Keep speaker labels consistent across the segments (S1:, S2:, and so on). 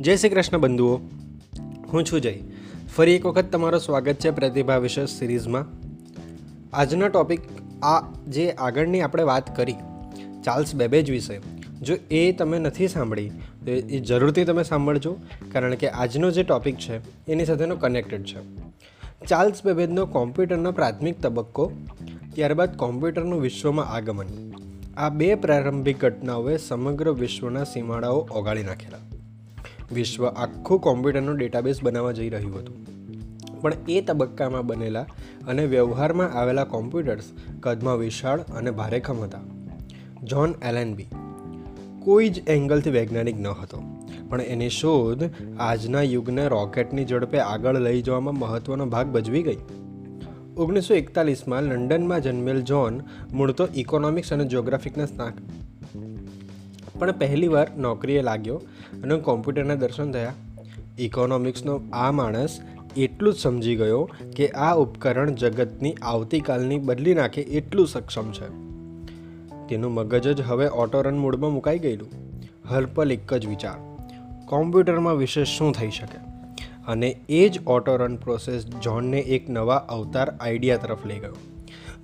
S1: જય શ્રી કૃષ્ણ બંધુઓ. હું છું જય. ફરી એક વખત તમારું સ્વાગત છે પ્રતિભા વિશે સિરીઝમાં. આજનો ટોપિક આ જે આગળની આપણે વાત કરી, ચાર્લ્સ બેબેજ વિશે, જો એ તમે નથી સાંભળી, તો એ જરૂરથી તમે સાંભળજો, કારણ કે આજનો જે ટોપિક છે, એની સાથેનો કનેક્ટેડ છે. ચાર્લ્સ બેબેજનો કોમ્પ્યુટરનો પ્રાથમિક તબક્કો, ત્યારબાદ કોમ્પ્યુટરનું વિશ્વમાં આગમન. આ બે પ્રારંભિક ઘટનાઓએ સમગ્ર વિશ્વના સીમાડાઓ ઓગાળી નાખેલા. વિશ્વ આખું કોમ્પ્યુટરનું ડેટાબેઝ બનાવવા જઈ રહ્યું હતું. પણ એ તબક્કામાં બનેલા અને વ્યવહારમાં આવેલા કોમ્પ્યુટર્સ કદમાં વિશાળ અને ભારેખમ હતા. જ્હોન એલેનબી કોઈ જ એંગલથી વૈજ્ઞાનિક ન હતો, પણ એની શોધ આજના યુગને રોકેટની ઝડપે આગળ લઈ જવામાં મહત્ત્વનો ભાગ ભજવી ગઈ. ઓગણીસો એકતાલીસમાં લંડનમાં જન્મેલ જ્હોન મૂળ તો ઇકોનોમિક્સ અને જ્યોગ્રાફિકના પણ પહેલીવાર નોકરીએ લાગ્યો અને કોમ્પ્યુટરના દર્શન થયા. ઇકોનોમિક્સનો આ માણસ એટલું જ સમજી ગયો કે આ ઉપકરણ જગતની આવતીકાલની બદલી નાખે એટલું સક્ષમ છે. તેનું મગજ જ હવે ઓટો રન મૂડમાં મુકાઈ ગયેલું. હલપલ એક જ વિચાર. કોમ્પ્યુટરમાં વિશેષ શું થઈ શકે? અને એ જ ઓટો રન પ્રોસેસ જ્હોનને એક નવા અવતાર આઈડિયા તરફ લઈ ગયો.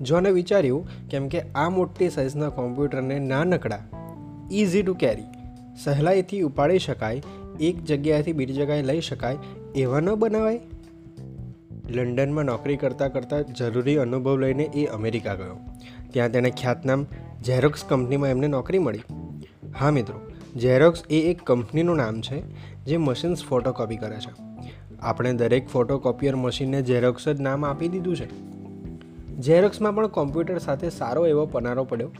S1: જ્હોને વિચાર્યું, કેમ કે આ મોટી સાઇઝના કોમ્પ્યુટરને નાનકડા ઇઝી ટુ કેરી સહેલાઈથી ઉપાડી શકાય, એક જગ્યાએથી બીજી જગ્યાએ લઈ શકાય, એવા ન બનાવાય. લંડનમાં નોકરી કરતાં કરતાં જરૂરી અનુભવ લઈને એ અમેરિકા ગયો. ત્યાં તેણે ખ્યાતનામ ઝેરોક્સ કંપનીમાં એમને નોકરી મળી. હા મિત્રો ઝેરોક્સ એ એક કંપનીનું નામ છે, જે મશીન્સ ફોટોકોપી કરે છે. આપણે દરેક ફોટોકોપિયર મશીનને ઝેરોક્સ જ નામ આપી દીધું છે. ઝેરોક્સમાં પણ કોમ્પ્યુટર સાથે સારો એવો પનારો પડ્યો.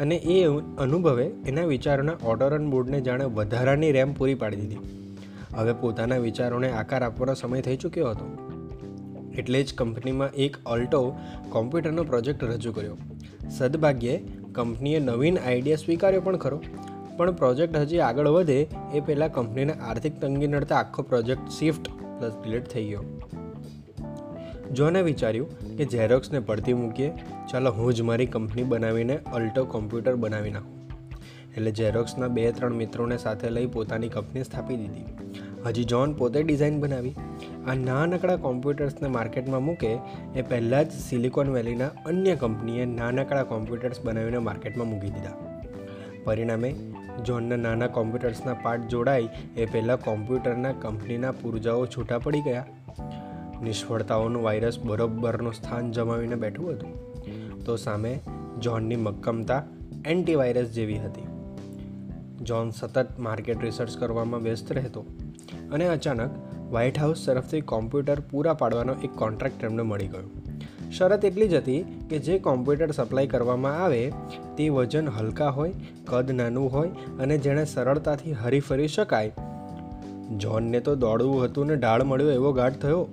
S1: અને એ અનુભવે એના વિચારોના ઓર્ડર બોર્ડને જાણે વધારાની રેમ પૂરી પાડી દીધી. હવે પોતાના વિચારોને આકાર આપવાનો સમય થઈ ચૂક્યો હતો. એટલે જ કંપનીમાં એક ઓલ્ટો કોમ્પ્યુટરનો પ્રોજેક્ટ રજૂ કર્યો. સદભાગ્યે, કંપનીએ નવીન આઈડિયા સ્વીકાર્યો પણ ખરો. પણ પ્રોજેક્ટ હજી આગળ વધે એ પહેલાં કંપનીને આર્થિક તંગી નડતા આખો પ્રોજેક્ટ શિફ્ટ પ્લસ ડિલેટ થઈ ગયો. જોને વિચાર્યું કે ઝેરોક્સને પડતી મૂકીએ, ચાલો હું જ મારી કંપની બનાવીને અલ્ટો કોમ્પ્યુટર બનાવી નાખું. એટલે ઝેરોક્સના બે ત્રણ મિત્રોને સાથે લઈ પોતાની કંપની સ્થાપી દીધી. હજી જોન પોતે ડિઝાઇન બનાવી. આ નાનકડા કોમ્પ્યુટર્સને માર્કેટમાં મૂકે એ પહેલાં જ સિલિકોન વેલીના અન્ય કંપનીએ નાનકડા કોમ્પ્યુટર્સ બનાવીને માર્કેટમાં મૂકી દીધા. પરિણામે જોનના નાના કોમ્પ્યુટર્સના પાર્ટ જોડાય એ પહેલાં કોમ્પ્યુટરના કંપનીના પૂર્જાઓ છૂટા પડી ગયા. નિષ્ફળતાઓનું વાયરસ બરોબરનું સ્થાન જમાવીને બેઠું હતું. તો સામે જ્હોનની મક્કમતા એન્ટીવાયરસ જેવી હતી. જ્હોન સતત માર્કેટ રિસર્ચ કરવામાં વ્યસ્ત રહેતો અને અચાનક વ્હાઇટ હાઉસ તરફથી કોમ્પ્યુટર પૂરા પાડવાનો એક કોન્ટ્રાક્ટ એમને મળી ગયો. શરત એટલી જ હતી કે જે કોમ્પ્યુટર સપ્લાય કરવામાં આવે તે વજન હલકા હોય, કદ નાનું હોય અને જેણે સરળતાથી હરીફરી શકાય. જ્હોનને તો દોડવું હતું ને ઢાળ મળ્યો એવો ગાઢ થયો.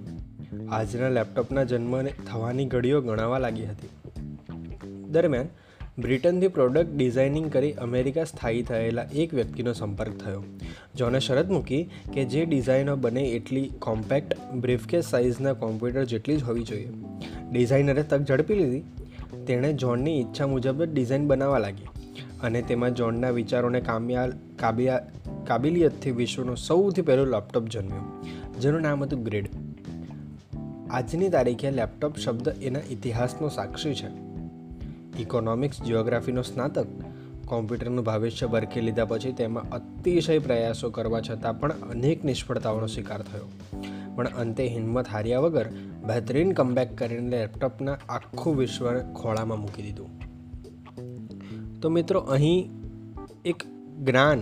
S1: આજના લેપટોપના જન્મને થવાની ઘડીઓ ગણાવા લાગી હતી. દરમિયાન, બ્રિટનથી પ્રોડક્ટ ડિઝાઇનિંગ કરી અમેરિકા સ્થાયી થયેલા એક વ્યક્તિનો સંપર્ક થયો જોને શરત મૂકી કે જે ડિઝાઇનો બને એટલી કોમ્પેક્ટ બ્રીફકેસ સાઇઝના કોમ્પ્યુટર જેટલી જ હોવી જોઈએ. ડિઝાઇનરે તક ઝડપી લીધી. તેણે જોનની ઈચ્છા મુજબ જ ડિઝાઇન બનાવવા લાગી અને તેમાં જોનના વિચારોને કામિયા, કાબિયા, કાબિલિયતથી વિશ્વનું સૌથી પહેલું લેપટોપ જન્મ્યું, જેનું નામ હતું ગ્રેડ. આજની તારીખે લેપટોપ શબ્દ એના ઇતિહાસનો સાક્ષી છે. ઇકોનોમિક્સ જિયોગ્રાફીનો સ્નાતક, કોમ્પ્યુટરનું ભવિષ્ય બરખી લીધા પછી તેમાં અતિશય પ્રયાસો કરવા છતાં પણ અનેક નિષ્ફળતાઓનો શિકાર થયો. પણ અંતે હિંમત હાર્યા વગર બહેતરીન કમબેક કરીને લેપટોપના આખું વિશ્વ ખોળામાં મૂકી દીધું. તો મિત્રો, અહીં એક જ્ઞાન,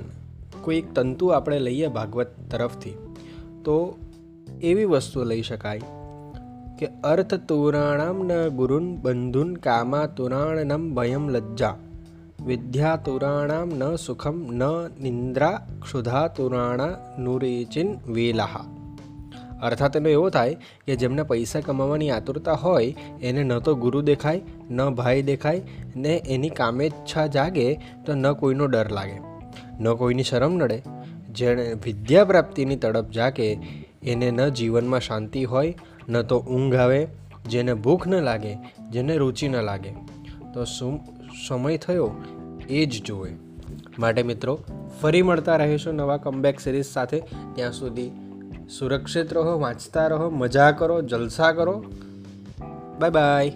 S1: કોઈ એક તંતુ આપણે લઈએ ભાગવત તરફથી, તો એવી વસ્તુ લઈ શકાય કે અર્થ તુરાણમ ન ગુરુન બંધુન કામા તુરાણનમ ભયમ લજ્જા. વિદ્યા તુરાણામ ન સુખમ ન નિંદ્રા ક્ષુધા તુરાણા નુરેચિન વેલાહા. અર્થાત એનો એવો થાય કે જેમને પૈસા કમાવાની આતુરતા હોય, એને ન તો ગુરુ દેખાય, ન ભાઈ દેખાય, ને એની કામેચ્છા જાગે તો ન કોઈનો ડર લાગે, ન કોઈની શરમ નડે. જેણે વિદ્યા પ્રાપ્તિની તડપ જાગે, એને ન જીવનમાં શાંતિ હોય ન તો ઊંઘ આવે, જેને ભૂખ ન લાગે, જેને રુચિ ન લાગે. તો શું સમય થયો, એ જ જુએ. માટે મિત્રો, ફરી મળતા રહીશું નવા કમબેક સિરીઝ સાથે. ત્યાં સુધી સુરક્ષિત રહો, વાંચતા રહો, મજા કરો, જલસા કરો. Bye bye.